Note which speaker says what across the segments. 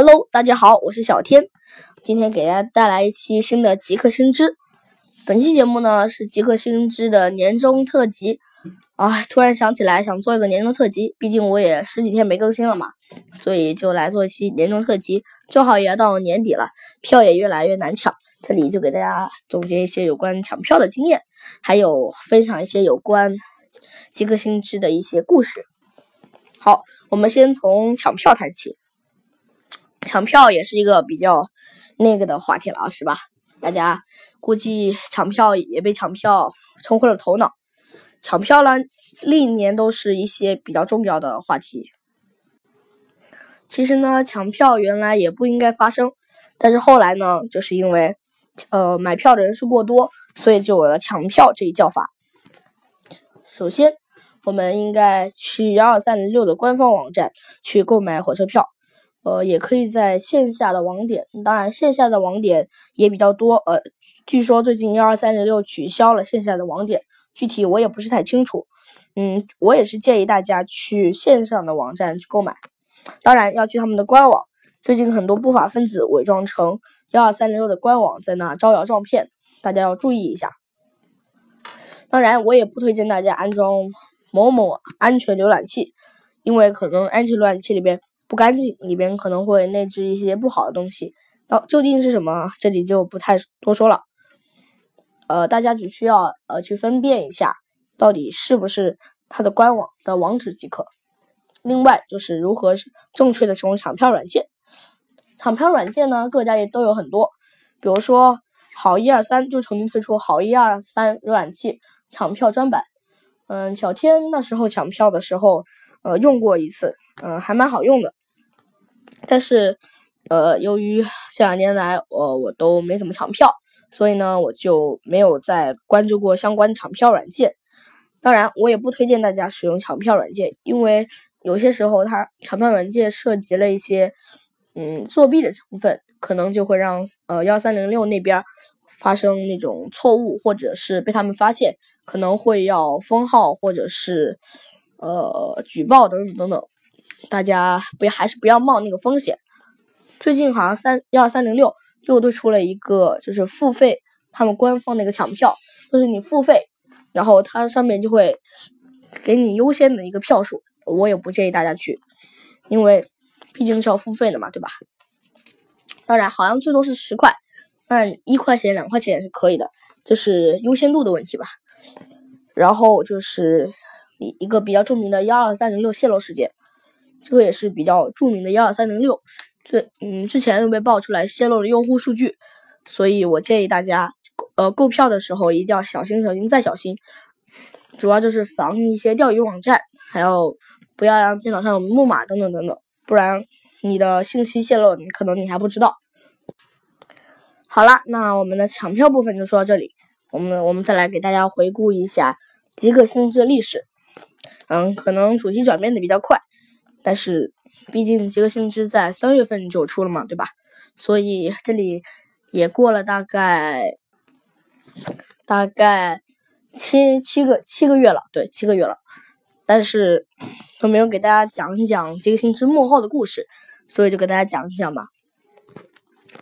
Speaker 1: Hello，大家好，我是小天，今天给大家带来一期新的极客星知。本期节目呢是极客星知的年终特辑啊，突然想起来想做一个年终特辑，毕竟我也十几天没更新了嘛，所以就来做一期年终特辑。正好也要到年底了，票也越来越难抢，这里就给大家总结一些有关抢票的经验，还有分享一些有关极客星知的一些故事。好，我们先从抢票谈起。抢票也是一个比较那个的话题了，是吧？大家估计抢票也被抢票冲昏了头脑。抢票呢，历年都是一些比较重要的话题。其实呢，抢票原来也不应该发生，但是后来呢，就是因为呃买票的人数过多，所以就有了抢票这一叫法。首先，我们应该去幺二三零六的官方网站去购买火车票。呃，也可以在线下的网点，当然线下的网点也比较多。呃，据说最近幺二三零六取消了线下的网点，具体我也不是太清楚。嗯，我也是建议大家去线上的网站去购买，当然要去他们的官网。最近很多不法分子伪装成幺二三零六的官网，在那招摇撞骗，大家要注意一下。当然，我也不推荐大家安装某某安全浏览器，因为可能安全浏览器里边。不干净，里边可能会内置一些不好的东西。到究竟是什么，这里就不太多说了。呃，大家只需要呃去分辨一下，到底是不是它的官网的网址即可。另外就是如何正确的使用抢票软件。抢票软件呢，各家也都有很多，比如说好一二三就曾经推出好一二三浏览器抢票专版。嗯，小天那时候抢票的时候，呃，用过一次，嗯，还蛮好用的。但是，呃，由于这两年来，我我都没怎么抢票，所以呢，我就没有再关注过相关抢票软件。当然，我也不推荐大家使用抢票软件，因为有些时候它抢票软件涉及了一些嗯作弊的成分，可能就会让呃幺三零六那边发生那种错误，或者是被他们发现，可能会要封号或者是呃举报等等等等。大家不要，还是不要冒那个风险。最近好像三幺二三零六又推出了一个，就是付费，他们官方的一个抢票，就是你付费，然后它上面就会给你优先的一个票数。我也不建议大家去，因为毕竟是要付费的嘛，对吧？当然，好像最多是十块，但一块钱、两块钱也是可以的，就是优先度的问题吧。然后就是一一个比较著名的幺二三零六泄露事件。这个也是比较著名的幺二三零六，这嗯之前又被爆出来泄露了用户数据，所以我建议大家呃购票的时候一定要小心小心再小心，主要就是防一些钓鱼网站，还有不要让电脑上有木马等等等等，不然你的信息泄露，你可能你还不知道。好了，那我们的抢票部分就说到这里，我们我们再来给大家回顾一下极客星的历史，嗯，可能主题转变的比较快。但是，毕竟极客星之在三月份就出了嘛，对吧？所以这里也过了大概大概七七个七个月了，对，七个月了。但是都没有给大家讲一讲极客星之幕后的故事，所以就给大家讲一讲吧。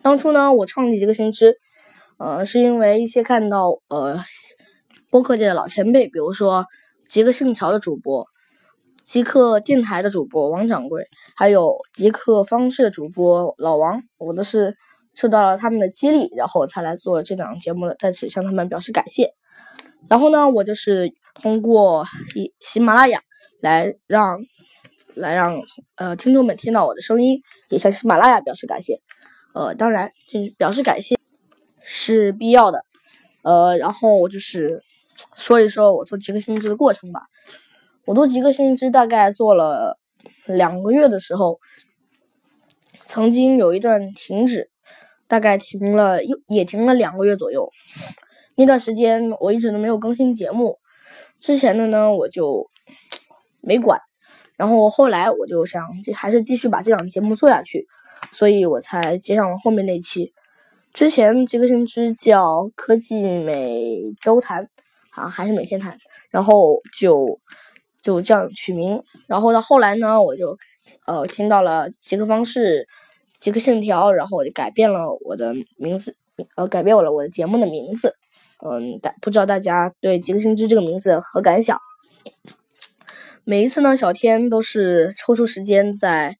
Speaker 1: 当初呢，我创立极客星之，呃，是因为一些看到呃播客界的老前辈，比如说极客信条的主播。极客电台的主播王掌柜，还有极客方式的主播老王，我都是受到了他们的激励，然后才来做这档节目的，在此向他们表示感谢。然后呢，我就是通过喜喜马拉雅来让来让呃听众们听到我的声音，也向喜马拉雅表示感谢。呃，当然，表示感谢是必要的。呃，然后我就是说一说我做极客星之的过程吧。我做极客星之大概做了两个月的时候，曾经有一段停止，大概停了又也停了两个月左右。那段时间我一直都没有更新节目，之前的呢我就没管，然后后来我就想还是继续把这档节目做下去，所以我才接上了后面那期。之前极客星之叫科技每周谈，啊还是每天谈，然后就。就这样取名，然后到后来呢，我就呃听到了极客方式极客线条，然后我就改变了我的名字，呃，改变了我的节目的名字。嗯，大不知道大家对极客星之这个名字何感想？每一次呢，小天都是抽出时间在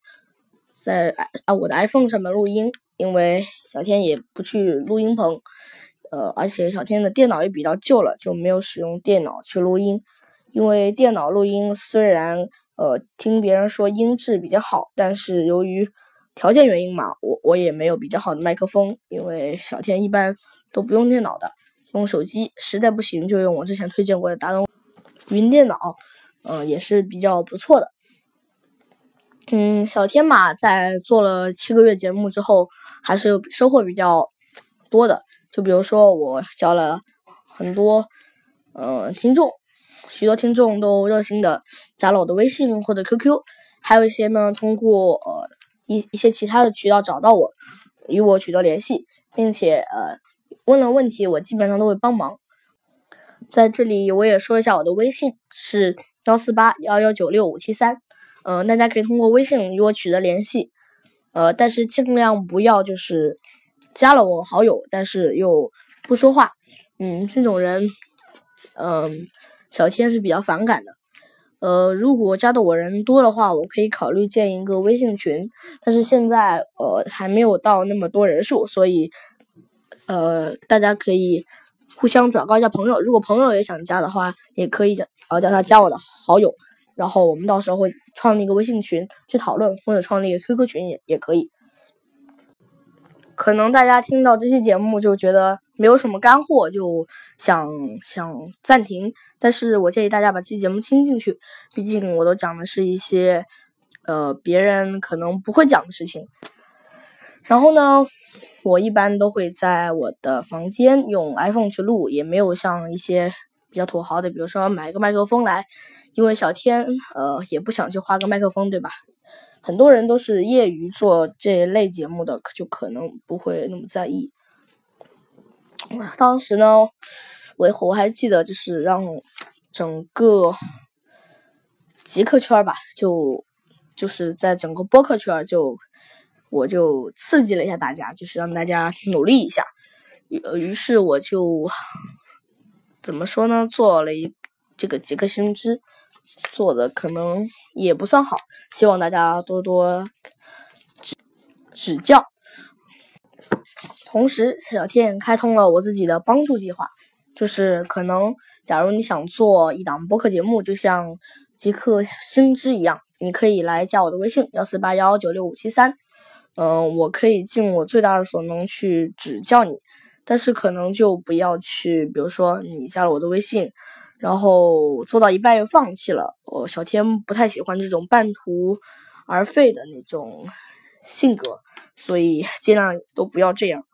Speaker 1: 在啊我的 iPhone 上面录音，因为小天也不去录音棚，呃，而且小天的电脑也比较旧了，就没有使用电脑去录音。因为电脑录音虽然呃听别人说音质比较好，但是由于条件原因嘛，我我也没有比较好的麦克风。因为小天一般都不用电脑的，用手机，实在不行就用我之前推荐过的达能云电脑，嗯，也是比较不错的。嗯，小天嘛，在做了七个月节目之后，还是有收获比较多的。就比如说，我教了很多嗯听众。许多听众都热心的加了我的微信或者 QQ，还有一些呢通过呃一一些其他的渠道找到我，与我取得联系，并且呃问了问题，我基本上都会帮忙。在这里我也说一下我的微信是幺四八幺幺九六五七三，嗯，大家可以通过微信与我取得联系，呃，但是尽量不要就是加了我好友，但是又不说话，嗯，这种人，嗯。小天是比较反感的，呃，如果加的我人多的话，我可以考虑建一个微信群，但是现在呃还没有到那么多人数，所以呃大家可以互相转告一下朋友，如果朋友也想加的话，也可以叫呃叫他加我的好友，然后我们到时候会创立一个微信群去讨论，或者创立一个 QQ 群也也可以。可能大家听到这期节目就觉得没有什么干货，就想想暂停。但是我建议大家把这期节目听进去，毕竟我都讲的是一些呃别人可能不会讲的事情。然后呢，我一般都会在我的房间用 iPhone 去录，也没有像一些比较土豪的，比如说买一个麦克风来，因为小天呃也不想去花个麦克风，对吧？很多人都是业余做这一类节目的，就可能不会那么在意。当时呢，我我还记得，就是让整个极客圈吧，就就是在整个播客圈，就我就刺激了一下大家，就是让大家努力一下。于于是我就怎么说呢，做了一这个极客星之。做的可能也不算好，希望大家多多指指教。同时，小天开通了我自己的帮助计划，就是可能假如你想做一档播客节目，就像极客星之一样，你可以来加我的微信幺四八幺幺九六五七三，嗯，我可以尽我最大的所能去指教你，但是可能就不要去，比如说你加了我的微信。然后做到一半又放弃了，我小天不太喜欢这种半途而废的那种性格，所以尽量都不要这样。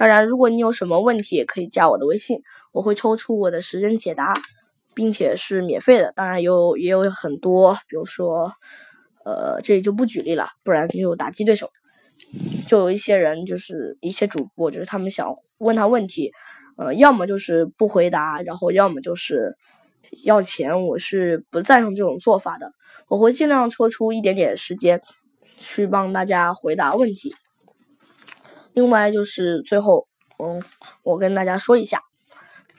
Speaker 1: 当然，如果你有什么问题，也可以加我的微信，我会抽出我的时间解答，并且是免费的。当然有也有很多，比如说，呃，这里就不举例了，不然就打击对手。就有一些人，就是一些主播，就是他们想问他问题。呃，要么就是不回答，然后要么就是要钱。我是不赞成这种做法的。我会尽量抽出一点点时间去帮大家回答问题。另外就是最后，嗯，我跟大家说一下，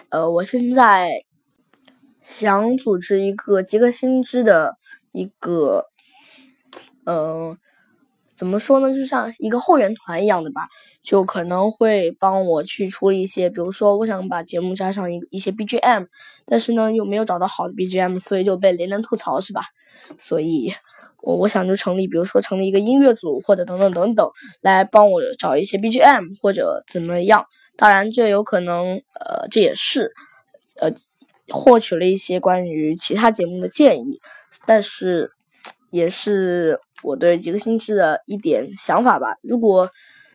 Speaker 1: 呃，我现在想组织一个极客星之的一个，嗯。怎么说呢？就像一个后援团一样的吧，就可能会帮我去处理一些，比如说我想把节目加上一一些 BGM，但是呢又没有找到好的 BGM，所以就被连连吐槽，是吧？所以，我我想就成立，比如说成立一个音乐组，或者等等等等，来帮我找一些 BGM 或者怎么样。当然，这有可能，呃，这也是，呃，获取了一些关于其他节目的建议，但是也是。我对极客星之的一点想法吧。如果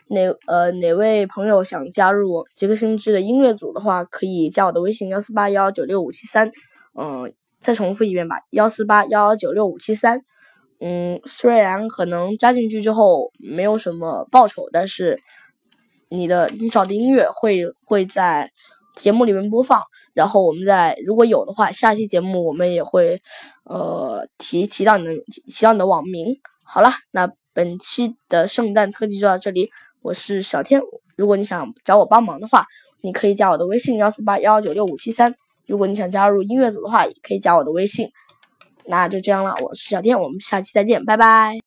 Speaker 1: 哪呃哪位朋友想加入极客星之的音乐组的话，可以加我的微信幺四八幺九六五七三。嗯，再重复一遍吧，幺四八幺幺九六五七三。嗯虽然可能加进去之后没有什么报酬但是你的你找的音乐会会在节目里面播放然后我们在如果有的话下期节目我们也会呃提提到你的提到你的网名。好了那本期的圣诞特辑就到这里我是小天如果你想找我帮忙的话你可以加我的微信幺四八幺幺九六五七三如果你想加入音乐组的话也可以加我的微信那就这样了我是小天我们下期再见拜拜。